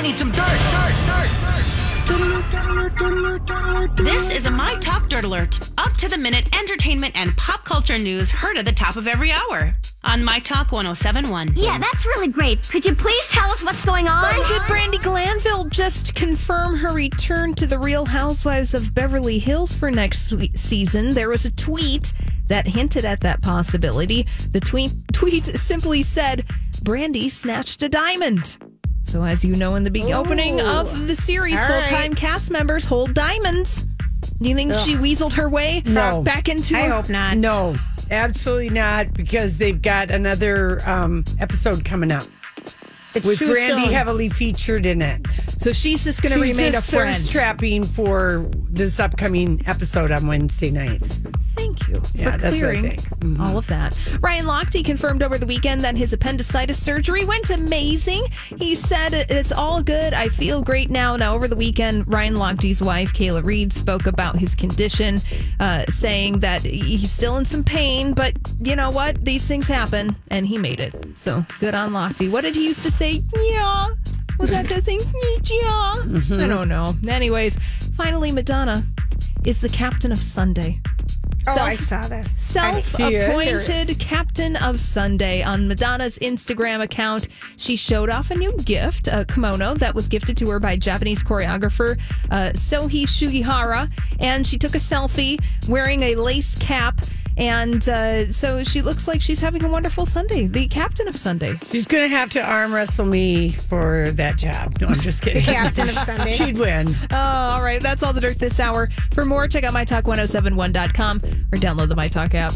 I need some dirt, dirt, dirt, This is a My Talk Dirt Alert. Up to the minute entertainment and pop culture news heard at the top of every hour on My Talk 1071. Yeah, that's really great. Could you please tell us what's going on? Did Brandi Glanville just confirm her return to the Real Housewives of Beverly Hills for next season? There was a tweet that hinted at that possibility. The tweet tweet simply said, "Brandi snatched a diamond." So, as you know, in the big opening of the series, All full right. time cast members hold diamonds. Do you think she weaseled her way No. back into? I hope not. No, absolutely not, because they've got another um, episode coming up It's with Brandi heavily featured in it. So she's just going to remain just a friend. thirst trapping for this upcoming episode on Wednesday night. Thank you Yeah, for that's what I clearing think. Mm-hmm. all of that. Ryan Lochte confirmed over the weekend that his appendicitis surgery went amazing. He said it's all good. I feel great now. Now, over the weekend, Ryan Lochte's wife, Kayla Reid, spoke about his condition, uh, saying that he's still in some pain, but you know what? These things happen, and he made it. So good on Lochte. What did he used to say? Yeah. Was that the thing? Yeah. Mm-hmm. I don't know. Anyways, finally, Madonna is the captain of Sunday. Oh, I saw this. self-appointed captain of Sunday on Madonna's Instagram account. She showed off a new gift, a kimono that was gifted to her by Japanese choreographer uh, Sohi Shugihara, and she took a selfie wearing a lace cap. And uh, so she looks like she's having a wonderful Sunday, the captain of Sunday. She's going to have to arm wrestle me for that job. No, I'm just kidding. Captain of Sunday. She'd win. Oh, all right. That's all the dirt this hour. For more, check out mytalk1071.com or download the MyTalk app.